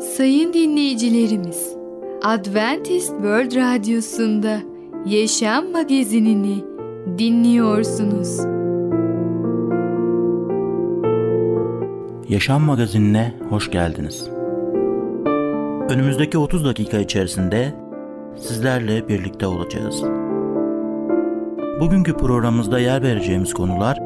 Sayın dinleyicilerimiz, Adventist World Radyosu'nda Yaşam Magazinini dinliyorsunuz. Yaşam Magazinine hoş geldiniz. Önümüzdeki 30 dakika içerisinde sizlerle birlikte olacağız. Bugünkü programımızda yer vereceğimiz konular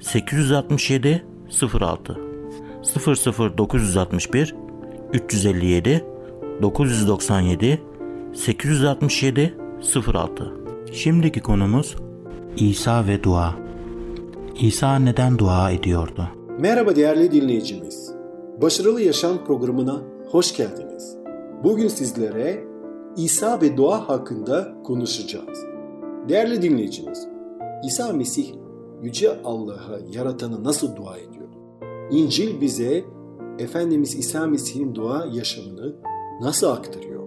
867 06 00961 357 997 867 06 Şimdiki konumuz İsa ve dua. İsa neden dua ediyordu? Merhaba değerli dinleyicimiz. Başarılı Yaşam programına hoş geldiniz. Bugün sizlere İsa ve dua hakkında konuşacağız. Değerli dinleyicimiz, İsa Mesih Yüce Allah'a yaratanı nasıl dua ediyor? İncil bize Efendimiz İsa Mesih'in dua yaşamını nasıl aktarıyor?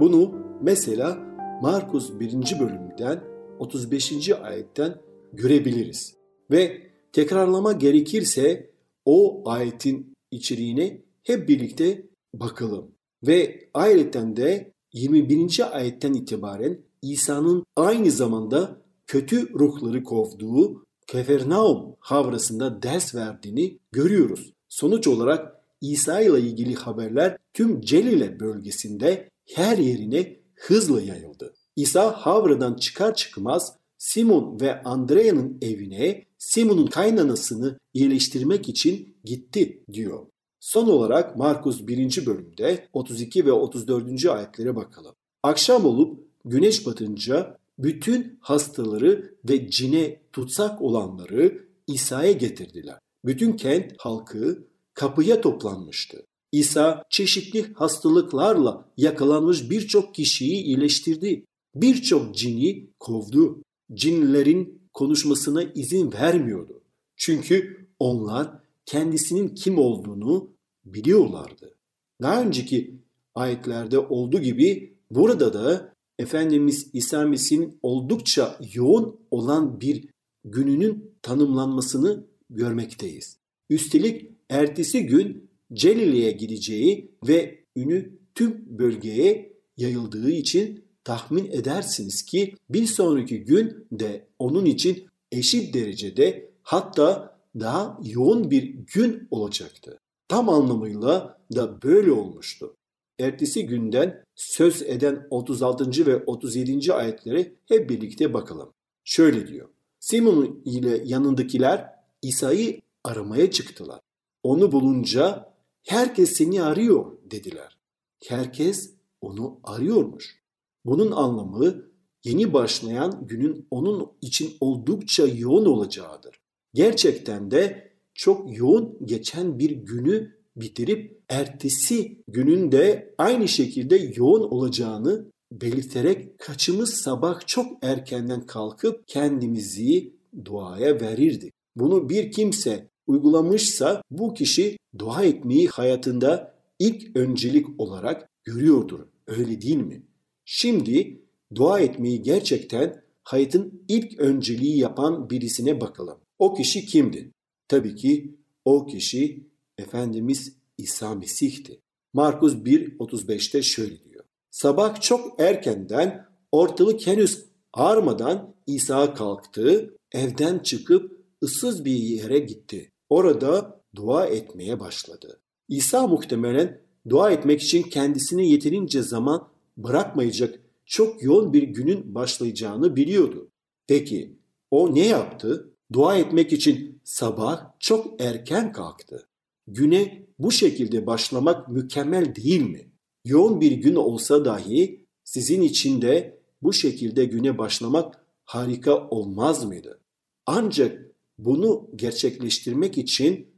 Bunu mesela Markus 1. bölümden 35. ayetten görebiliriz. Ve tekrarlama gerekirse o ayetin içeriğine hep birlikte bakalım. Ve ayetten de 21. ayetten itibaren İsa'nın aynı zamanda kötü ruhları kovduğu Kefernaum havrasında ders verdiğini görüyoruz. Sonuç olarak İsa ile ilgili haberler tüm Celile bölgesinde her yerine hızla yayıldı. İsa Havradan çıkar çıkmaz Simon ve Andrea'nın evine Simon'un kaynanasını iyileştirmek için gitti diyor. Son olarak Markus 1. bölümde 32 ve 34. ayetlere bakalım. Akşam olup güneş batınca bütün hastaları ve cine tutsak olanları İsa'ya getirdiler. Bütün kent halkı kapıya toplanmıştı. İsa çeşitli hastalıklarla yakalanmış birçok kişiyi iyileştirdi. Birçok cini kovdu. Cinlerin konuşmasına izin vermiyordu. Çünkü onlar kendisinin kim olduğunu biliyorlardı. Daha önceki ayetlerde olduğu gibi burada da Efendimiz İsa Mesih'in oldukça yoğun olan bir gününün tanımlanmasını görmekteyiz. Üstelik ertesi gün Celile'ye gideceği ve ünü tüm bölgeye yayıldığı için tahmin edersiniz ki bir sonraki gün de onun için eşit derecede hatta daha yoğun bir gün olacaktı. Tam anlamıyla da böyle olmuştu. Ertesi günden söz eden 36. ve 37. ayetlere hep birlikte bakalım. Şöyle diyor. Simon ile yanındakiler İsa'yı aramaya çıktılar. Onu bulunca herkes seni arıyor dediler. Herkes onu arıyormuş. Bunun anlamı yeni başlayan günün onun için oldukça yoğun olacağıdır. Gerçekten de çok yoğun geçen bir günü bitirip ertesi günün de aynı şekilde yoğun olacağını belirterek kaçımız sabah çok erkenden kalkıp kendimizi duaya verirdik. Bunu bir kimse uygulamışsa bu kişi dua etmeyi hayatında ilk öncelik olarak görüyordur. Öyle değil mi? Şimdi dua etmeyi gerçekten hayatın ilk önceliği yapan birisine bakalım. O kişi kimdi? Tabii ki o kişi Efendimiz İsa Mesih'ti. Markus 1.35'te şöyle diyor. Sabah çok erkenden ortalık henüz ağarmadan İsa kalktı, evden çıkıp ıssız bir yere gitti. Orada dua etmeye başladı. İsa muhtemelen dua etmek için kendisine yeterince zaman bırakmayacak çok yoğun bir günün başlayacağını biliyordu. Peki o ne yaptı? Dua etmek için sabah çok erken kalktı. Güne bu şekilde başlamak mükemmel değil mi? Yoğun bir gün olsa dahi sizin için de bu şekilde güne başlamak harika olmaz mıydı? Ancak bunu gerçekleştirmek için,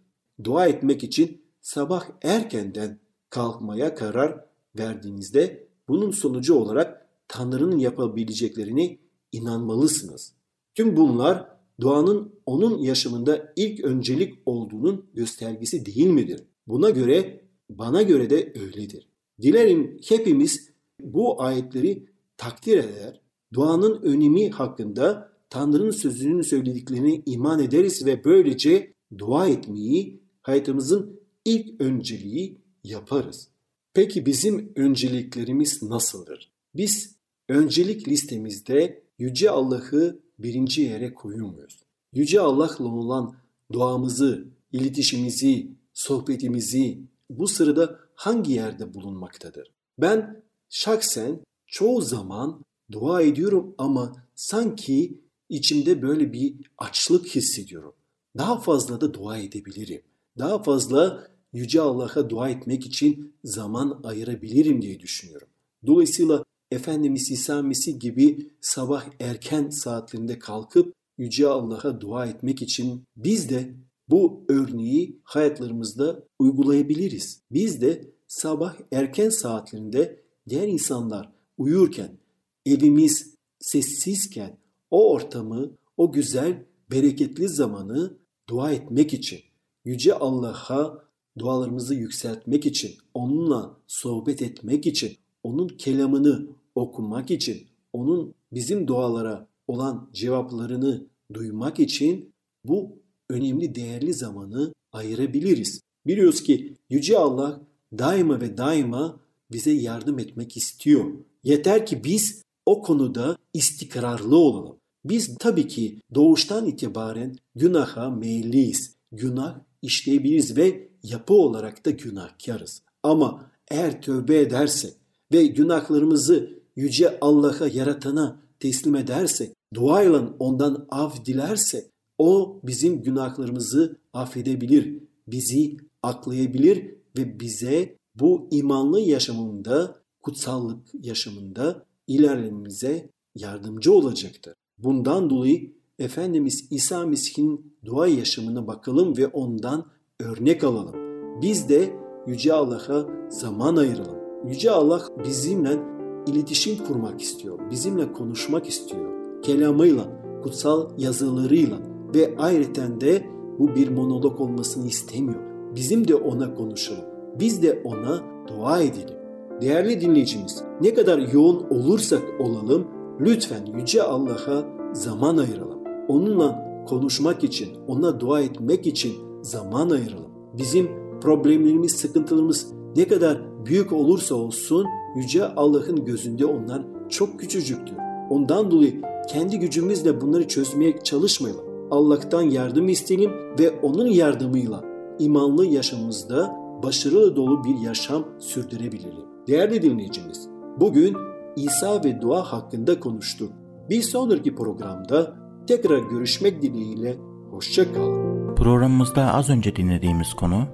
dua etmek için sabah erkenden kalkmaya karar verdiğinizde bunun sonucu olarak Tanrı'nın yapabileceklerini inanmalısınız. Tüm bunlar duanın onun yaşamında ilk öncelik olduğunun göstergesi değil midir? Buna göre bana göre de öyledir. Dilerim hepimiz bu ayetleri takdir eder, duanın önemi hakkında Tanrı'nın sözünün söylediklerine iman ederiz ve böylece dua etmeyi hayatımızın ilk önceliği yaparız. Peki bizim önceliklerimiz nasıldır? Biz öncelik listemizde Yüce Allah'ı birinci yere koyuyor muyuz? Yüce Allah'la olan duamızı, iletişimimizi, sohbetimizi bu sırada hangi yerde bulunmaktadır? Ben şahsen çoğu zaman dua ediyorum ama sanki içimde böyle bir açlık hissediyorum. Daha fazla da dua edebilirim. Daha fazla Yüce Allah'a dua etmek için zaman ayırabilirim diye düşünüyorum. Dolayısıyla Efendimiz İsa Mesih gibi sabah erken saatlerinde kalkıp Yüce Allah'a dua etmek için biz de bu örneği hayatlarımızda uygulayabiliriz. Biz de sabah erken saatlerinde diğer insanlar uyurken, evimiz sessizken o ortamı, o güzel, bereketli zamanı dua etmek için, Yüce Allah'a dualarımızı yükseltmek için, onunla sohbet etmek için, onun kelamını okumak için, onun bizim dualara olan cevaplarını duymak için bu önemli değerli zamanı ayırabiliriz. Biliyoruz ki Yüce Allah daima ve daima bize yardım etmek istiyor. Yeter ki biz o konuda istikrarlı olalım. Biz tabii ki doğuştan itibaren günaha meyilliyiz. Günah işleyebiliriz ve yapı olarak da günahkarız. Ama eğer tövbe edersek ve günahlarımızı yüce Allah'a yaratana teslim edersek, duayla ondan af dilersek, o bizim günahlarımızı affedebilir, bizi aklayabilir ve bize bu imanlı yaşamında, kutsallık yaşamında ilerlememize yardımcı olacaktır. Bundan dolayı Efendimiz İsa Mesih'in dua yaşamına bakalım ve ondan örnek alalım. Biz de Yüce Allah'a zaman ayıralım. Yüce Allah bizimle iletişim kurmak istiyor. Bizimle konuşmak istiyor. Kelamıyla, kutsal yazılarıyla ve ayrıca de bu bir monolog olmasını istemiyor. Bizim de ona konuşalım. Biz de ona dua edelim. Değerli dinleyicimiz, ne kadar yoğun olursak olalım, lütfen Yüce Allah'a zaman ayıralım. Onunla konuşmak için, ona dua etmek için zaman ayıralım. Bizim problemlerimiz, sıkıntılarımız ne kadar büyük olursa olsun Yüce Allah'ın gözünde onlar çok küçücüktür. Ondan dolayı kendi gücümüzle bunları çözmeye çalışmayalım. Allah'tan yardım isteyelim ve onun yardımıyla imanlı yaşamımızda başarılı dolu bir yaşam sürdürebilelim. Değerli dinleyicimiz, bugün İsa ve dua hakkında konuştuk. Bir sonraki programda tekrar görüşmek dileğiyle hoşça kalın. Programımızda az önce dinlediğimiz konu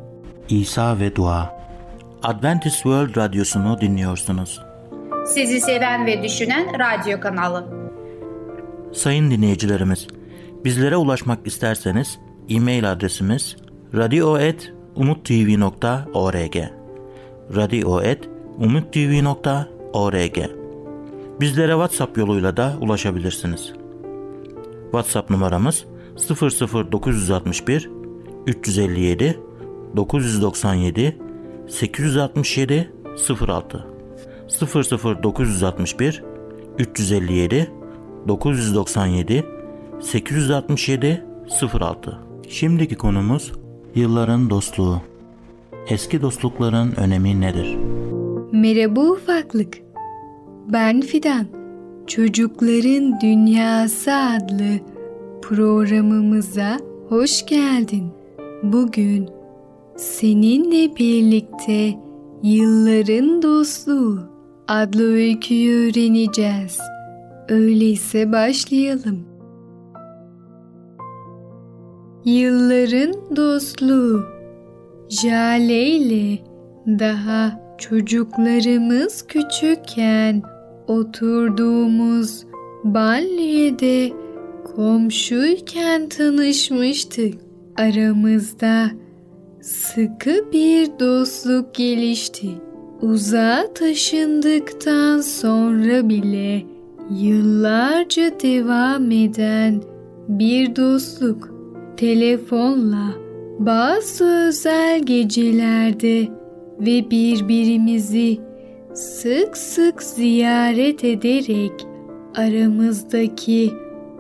İsa ve dua. Adventist World Radyosu'nu dinliyorsunuz. Sizi seven ve düşünen radyo kanalı. Sayın dinleyicilerimiz, bizlere ulaşmak isterseniz e-mail adresimiz radio.umutv.org radio.umutv.org Bizlere WhatsApp yoluyla da ulaşabilirsiniz. WhatsApp numaramız 00961 357 997 867 06 00961 357 997 867 06 Şimdiki konumuz yılların dostluğu. Eski dostlukların önemi nedir? Merhaba ufaklık. Ben Fidan. Çocukların Dünyası adlı programımıza hoş geldin. Bugün seninle birlikte Yılların Dostluğu adlı öyküyü öğreneceğiz. Öyleyse başlayalım. Yılların Dostluğu Jale ile daha çocuklarımız küçükken oturduğumuz Balliye'de komşuyken tanışmıştık. Aramızda sıkı bir dostluk gelişti. Uzağa taşındıktan sonra bile yıllarca devam eden bir dostluk telefonla bazı özel gecelerde ve birbirimizi sık sık ziyaret ederek aramızdaki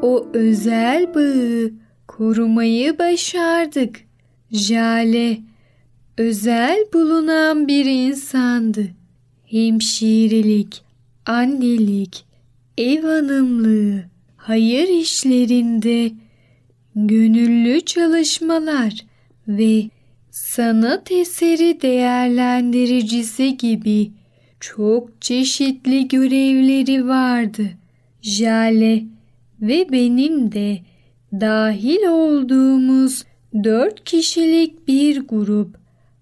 o özel bağı korumayı başardık. Jale özel bulunan bir insandı. Hemşirelik, annelik, ev hanımlığı, hayır işlerinde gönüllü çalışmalar ve sanat eseri değerlendiricisi gibi çok çeşitli görevleri vardı. Jale ve benim de dahil olduğumuz dört kişilik bir grup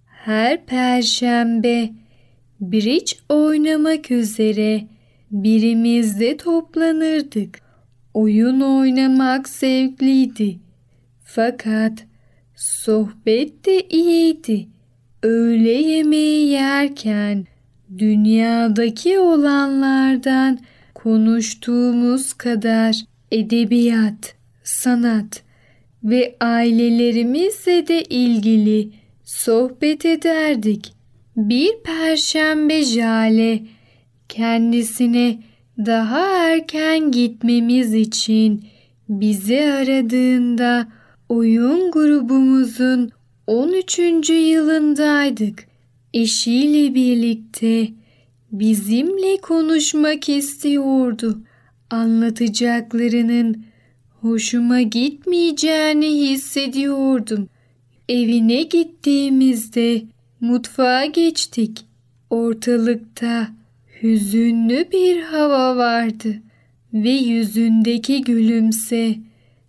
her perşembe bridge oynamak üzere birimizde toplanırdık. Oyun oynamak zevkliydi. Fakat sohbet de iyiydi. Öğle yemeği yerken dünyadaki olanlardan konuştuğumuz kadar edebiyat, sanat ve ailelerimizle de ilgili sohbet ederdik. Bir perşembe jale kendisine daha erken gitmemiz için bizi aradığında oyun grubumuzun 13. yılındaydık. Eşiyle birlikte bizimle konuşmak istiyordu. Anlatacaklarının hoşuma gitmeyeceğini hissediyordum. Evine gittiğimizde mutfağa geçtik. Ortalıkta hüzünlü bir hava vardı ve yüzündeki gülümse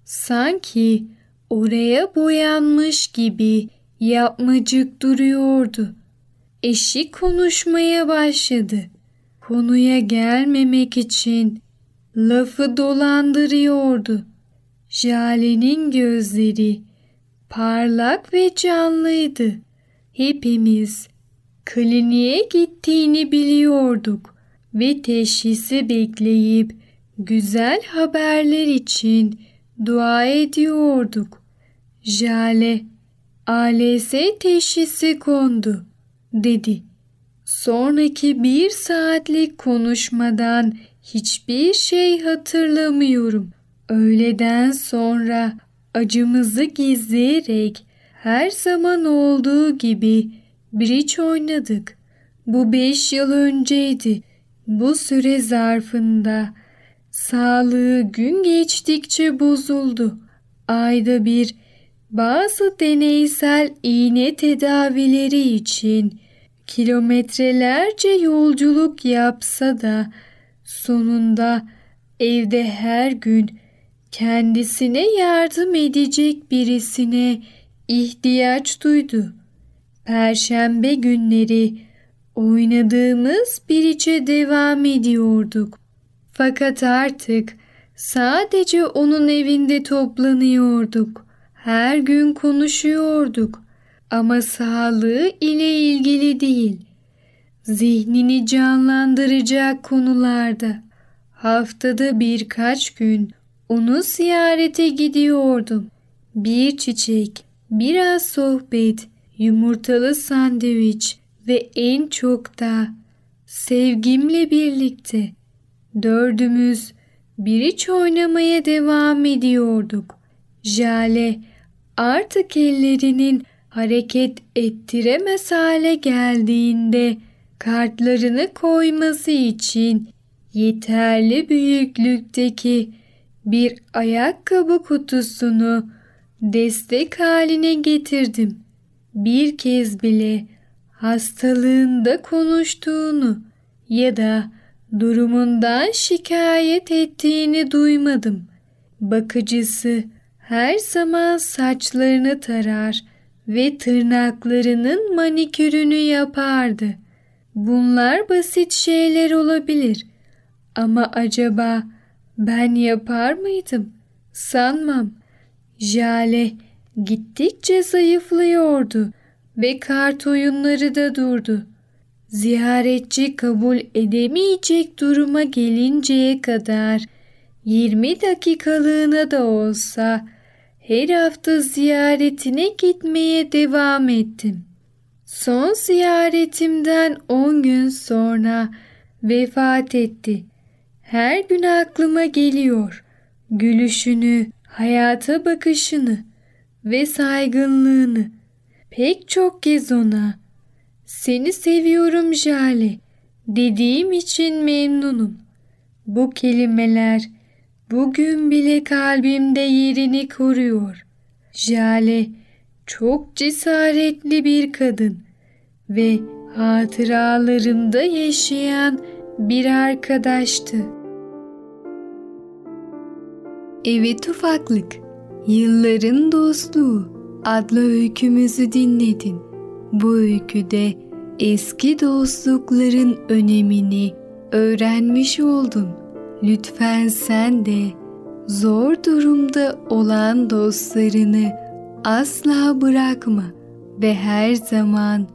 sanki oraya boyanmış gibi yapmacık duruyordu. Eşi konuşmaya başladı. Konuya gelmemek için lafı dolandırıyordu. Jale'nin gözleri parlak ve canlıydı. Hepimiz kliniğe gittiğini biliyorduk ve teşhisi bekleyip güzel haberler için dua ediyorduk. Jale, ALS teşhisi kondu, dedi. Sonraki bir saatlik konuşmadan hiçbir şey hatırlamıyorum. Öğleden sonra acımızı gizleyerek her zaman olduğu gibi bridge oynadık. Bu beş yıl önceydi. Bu süre zarfında sağlığı gün geçtikçe bozuldu. Ayda bir bazı deneysel iğne tedavileri için kilometrelerce yolculuk yapsa da sonunda evde her gün kendisine yardım edecek birisine ihtiyaç duydu. Perşembe günleri oynadığımız bir içe devam ediyorduk. Fakat artık sadece onun evinde toplanıyorduk. Her gün konuşuyorduk ama sağlığı ile ilgili değil. Zihnini canlandıracak konularda. Haftada birkaç gün onu ziyarete gidiyordum. Bir çiçek, biraz sohbet, yumurtalı sandviç ve en çok da sevgimle birlikte dördümüz biriç oynamaya devam ediyorduk. Jale artık ellerinin hareket ettiremez hale geldiğinde kartlarını koyması için yeterli büyüklükteki bir ayakkabı kutusunu destek haline getirdim. Bir kez bile hastalığında konuştuğunu ya da durumundan şikayet ettiğini duymadım. Bakıcısı her zaman saçlarını tarar ve tırnaklarının manikürünü yapardı. Bunlar basit şeyler olabilir. Ama acaba ben yapar mıydım? Sanmam. Jale gittikçe zayıflıyordu ve kart oyunları da durdu. Ziyaretçi kabul edemeyecek duruma gelinceye kadar 20 dakikalığına da olsa her hafta ziyaretine gitmeye devam ettim. Son ziyaretimden 10 gün sonra vefat etti. Her gün aklıma geliyor. Gülüşünü, hayata bakışını ve saygınlığını. Pek çok kez ona seni seviyorum Jale dediğim için memnunum. Bu kelimeler bugün bile kalbimde yerini koruyor. Jale çok cesaretli bir kadın ve hatıralarımda yaşayan bir arkadaştı. Evet ufaklık, Yılların Dostluğu adlı öykümüzü dinledin. Bu öyküde eski dostlukların önemini öğrenmiş oldun. Lütfen sen de zor durumda olan dostlarını asla bırakma ve her zaman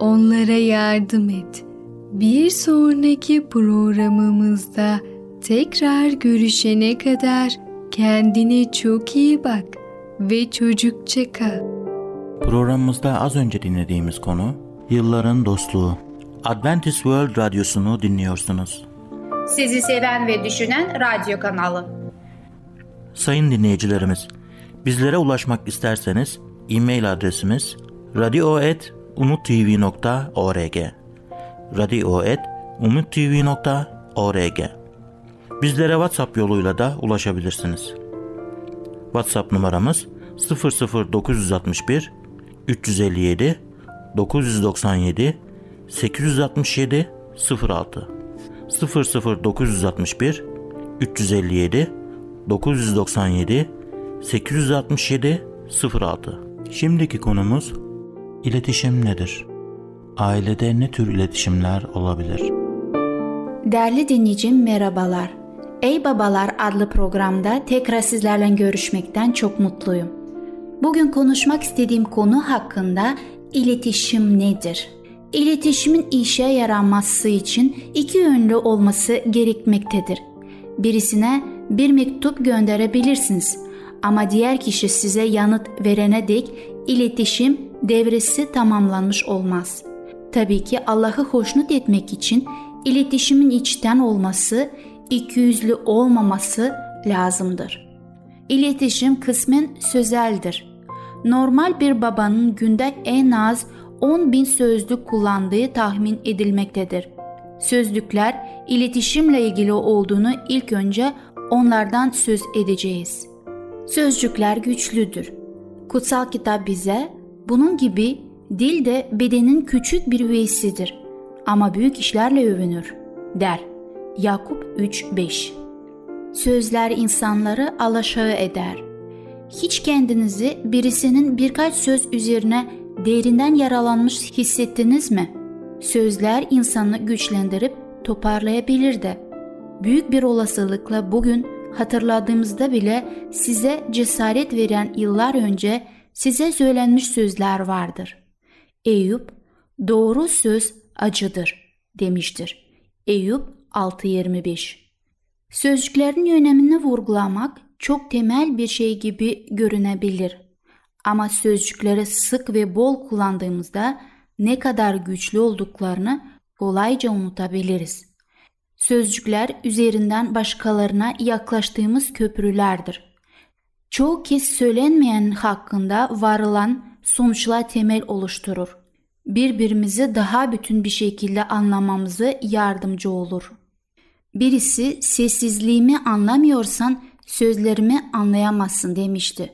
onlara yardım et. Bir sonraki programımızda tekrar görüşene kadar kendine çok iyi bak ve çocukça kal. Programımızda az önce dinlediğimiz konu Yılların Dostluğu. Adventist World Radyosu'nu dinliyorsunuz. Sizi seven ve düşünen radyo kanalı. Sayın dinleyicilerimiz, bizlere ulaşmak isterseniz e-mail adresimiz radio.umutv.org radio.umutv.org Bizlere WhatsApp yoluyla da ulaşabilirsiniz. WhatsApp numaramız 00961 357 997 867 06 00961 357 997 867 06 Şimdiki konumuz iletişim nedir? Ailede ne tür iletişimler olabilir? Değerli dinleyicim merhabalar. Ey Babalar adlı programda tekrar sizlerle görüşmekten çok mutluyum. Bugün konuşmak istediğim konu hakkında iletişim nedir? İletişimin işe yaranması için iki yönlü olması gerekmektedir. Birisine bir mektup gönderebilirsiniz ama diğer kişi size yanıt verene dek iletişim devresi tamamlanmış olmaz. Tabii ki Allah'ı hoşnut etmek için iletişimin içten olması, ikiyüzlü olmaması lazımdır. İletişim kısmen sözeldir. Normal bir babanın günde en az 10 bin sözlük kullandığı tahmin edilmektedir. Sözlükler iletişimle ilgili olduğunu ilk önce onlardan söz edeceğiz. Sözcükler güçlüdür. Kutsal kitap bize bunun gibi dil de bedenin küçük bir üyesidir ama büyük işlerle övünür der. Yakup 3:5 Sözler insanları alaşağı eder. Hiç kendinizi birisinin birkaç söz üzerine derinden yaralanmış hissettiniz mi? Sözler insanı güçlendirip toparlayabilir de. Büyük bir olasılıkla bugün hatırladığımızda bile size cesaret veren yıllar önce size söylenmiş sözler vardır. Eyüp, doğru söz acıdır demiştir. Eyüp 6.25 Sözcüklerin önemini vurgulamak çok temel bir şey gibi görünebilir. Ama sözcükleri sık ve bol kullandığımızda ne kadar güçlü olduklarını kolayca unutabiliriz. Sözcükler üzerinden başkalarına yaklaştığımız köprülerdir. Çoğu kez söylenmeyen hakkında varılan sonuçlar temel oluşturur. Birbirimizi daha bütün bir şekilde anlamamızı yardımcı olur. Birisi sessizliğimi anlamıyorsan sözlerimi anlayamazsın demişti.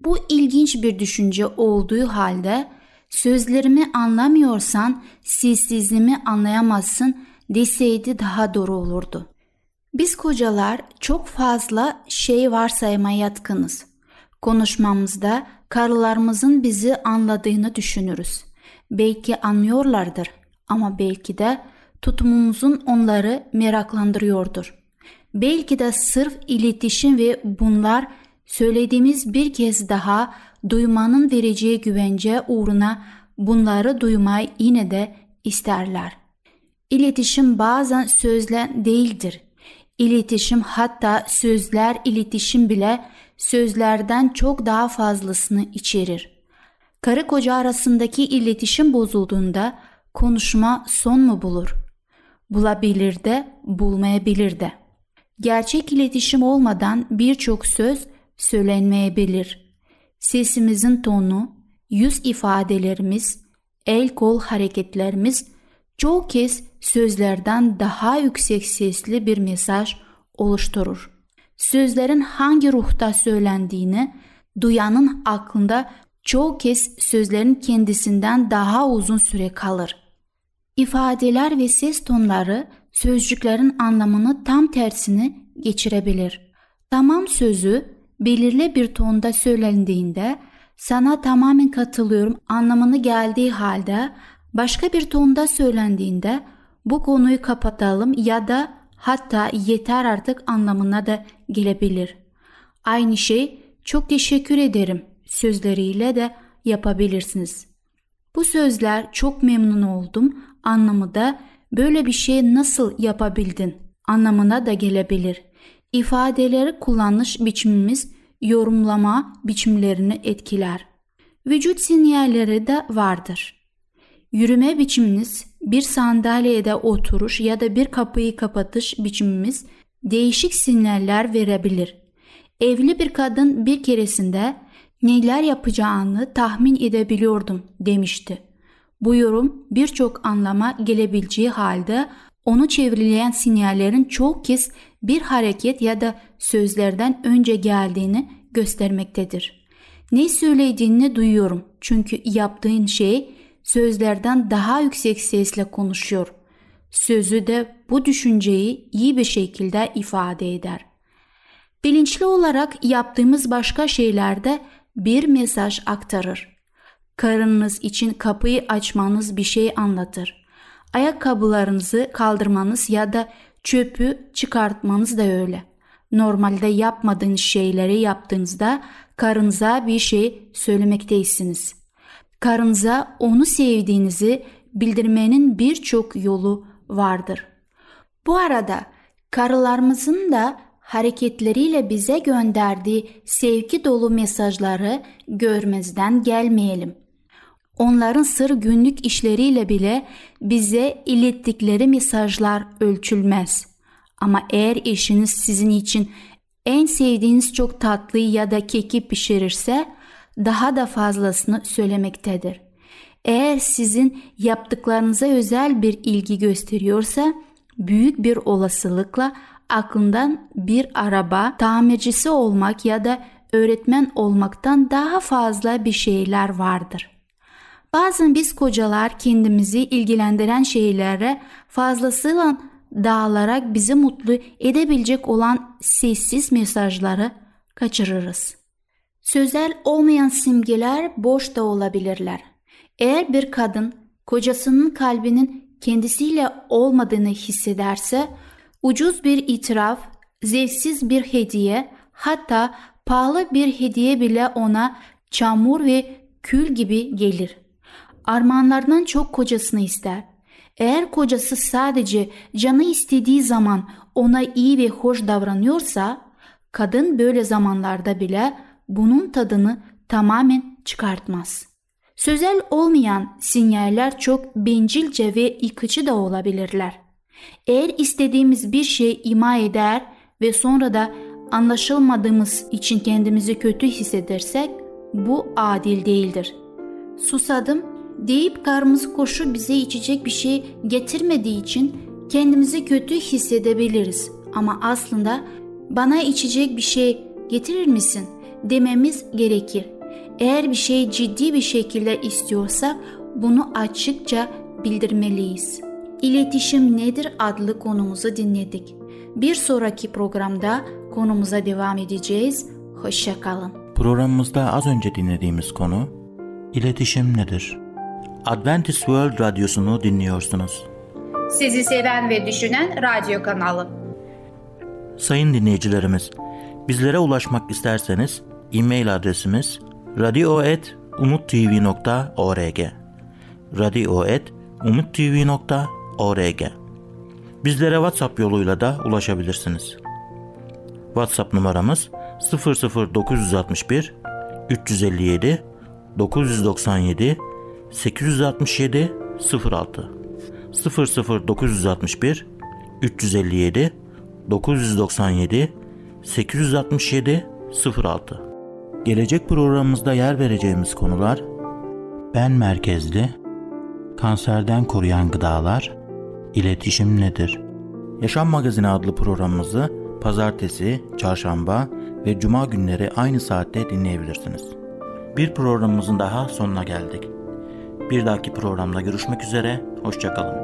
Bu ilginç bir düşünce olduğu halde sözlerimi anlamıyorsan sessizliğimi anlayamazsın deseydi daha doğru olurdu. Biz kocalar çok fazla şey varsaymaya yatkınız. Konuşmamızda karılarımızın bizi anladığını düşünürüz. Belki anlıyorlardır ama belki de tutumumuzun onları meraklandırıyordur. Belki de sırf iletişim ve bunlar söylediğimiz bir kez daha duymanın vereceği güvence uğruna bunları duymayı yine de isterler. İletişim bazen sözle değildir. İletişim hatta sözler iletişim bile sözlerden çok daha fazlasını içerir. Karı koca arasındaki iletişim bozulduğunda konuşma son mu bulur? Bulabilir de, bulmayabilir de. Gerçek iletişim olmadan birçok söz söylenmeyebilir. Sesimizin tonu, yüz ifadelerimiz, el kol hareketlerimiz çoğu kez sözlerden daha yüksek sesli bir mesaj oluşturur. Sözlerin hangi ruhta söylendiğini duyanın aklında çoğu kez sözlerin kendisinden daha uzun süre kalır. İfadeler ve ses tonları sözcüklerin anlamını tam tersini geçirebilir. Tamam sözü belirli bir tonda söylendiğinde sana tamamen katılıyorum anlamını geldiği halde başka bir tonda söylendiğinde bu konuyu kapatalım ya da hatta yeter artık anlamına da gelebilir. Aynı şey çok teşekkür ederim sözleriyle de yapabilirsiniz. Bu sözler çok memnun oldum anlamı da böyle bir şey nasıl yapabildin anlamına da gelebilir. İfadeleri kullanış biçimimiz yorumlama biçimlerini etkiler. Vücut sinyalleri de vardır. Yürüme biçiminiz, bir sandalyede oturuş ya da bir kapıyı kapatış biçimimiz değişik sinyaller verebilir. Evli bir kadın bir keresinde neler yapacağını tahmin edebiliyordum demişti. Bu yorum birçok anlama gelebileceği halde onu çevreleyen sinyallerin çok kez bir hareket ya da sözlerden önce geldiğini göstermektedir. Ne söylediğini duyuyorum çünkü yaptığın şey sözlerden daha yüksek sesle konuşuyor. Sözü de bu düşünceyi iyi bir şekilde ifade eder. Bilinçli olarak yaptığımız başka şeylerde bir mesaj aktarır. Karınız için kapıyı açmanız bir şey anlatır. Ayakkabılarınızı kaldırmanız ya da çöpü çıkartmanız da öyle. Normalde yapmadığınız şeyleri yaptığınızda karınıza bir şey söylemekteysiniz. Karınıza onu sevdiğinizi bildirmenin birçok yolu vardır. Bu arada karılarımızın da hareketleriyle bize gönderdiği sevgi dolu mesajları görmezden gelmeyelim. Onların sır günlük işleriyle bile bize ilettikleri mesajlar ölçülmez. Ama eğer eşiniz sizin için en sevdiğiniz çok tatlı ya da keki pişirirse daha da fazlasını söylemektedir. Eğer sizin yaptıklarınıza özel bir ilgi gösteriyorsa büyük bir olasılıkla aklından bir araba tamircisi olmak ya da öğretmen olmaktan daha fazla bir şeyler vardır. Bazen biz kocalar kendimizi ilgilendiren şeylere fazlasıyla dağılarak bizi mutlu edebilecek olan sessiz mesajları kaçırırız. Sözel olmayan simgeler boş da olabilirler. Eğer bir kadın kocasının kalbinin kendisiyle olmadığını hissederse ucuz bir itiraf, zevksiz bir hediye, hatta pahalı bir hediye bile ona çamur ve kül gibi gelir. Armağanlardan çok kocasını ister. Eğer kocası sadece canı istediği zaman ona iyi ve hoş davranıyorsa, kadın böyle zamanlarda bile bunun tadını tamamen çıkartmaz. Sözel olmayan sinyaller çok bencilce ve yıkıcı da olabilirler. Eğer istediğimiz bir şey ima eder ve sonra da anlaşılmadığımız için kendimizi kötü hissedersek bu adil değildir. Susadım deyip karnımız koşu bize içecek bir şey getirmediği için kendimizi kötü hissedebiliriz. Ama aslında bana içecek bir şey getirir misin dememiz gerekir. Eğer bir şey ciddi bir şekilde istiyorsak bunu açıkça bildirmeliyiz. İletişim nedir adlı konumuzu dinledik. Bir sonraki programda konumuza devam edeceğiz. Hoşçakalın. Programımızda az önce dinlediğimiz konu iletişim nedir? Adventist World Radyosu'nu dinliyorsunuz. Sizi seven ve düşünen radyo kanalı. Sayın dinleyicilerimiz, bizlere ulaşmak isterseniz e-mail adresimiz radio.umutv.org radio.umutv.org Bizlere WhatsApp yoluyla da ulaşabilirsiniz. WhatsApp numaramız 00961 357 997 867 06 00961 357 997 867 06 Gelecek programımızda yer vereceğimiz konular ben merkezli, kanserden koruyan gıdalar, iletişim nedir? Yaşam Magazini adlı programımızı pazartesi, çarşamba ve cuma günleri aynı saatte dinleyebilirsiniz. Bir programımızın daha sonuna geldik. Bir dahaki programda görüşmek üzere, hoşçakalın.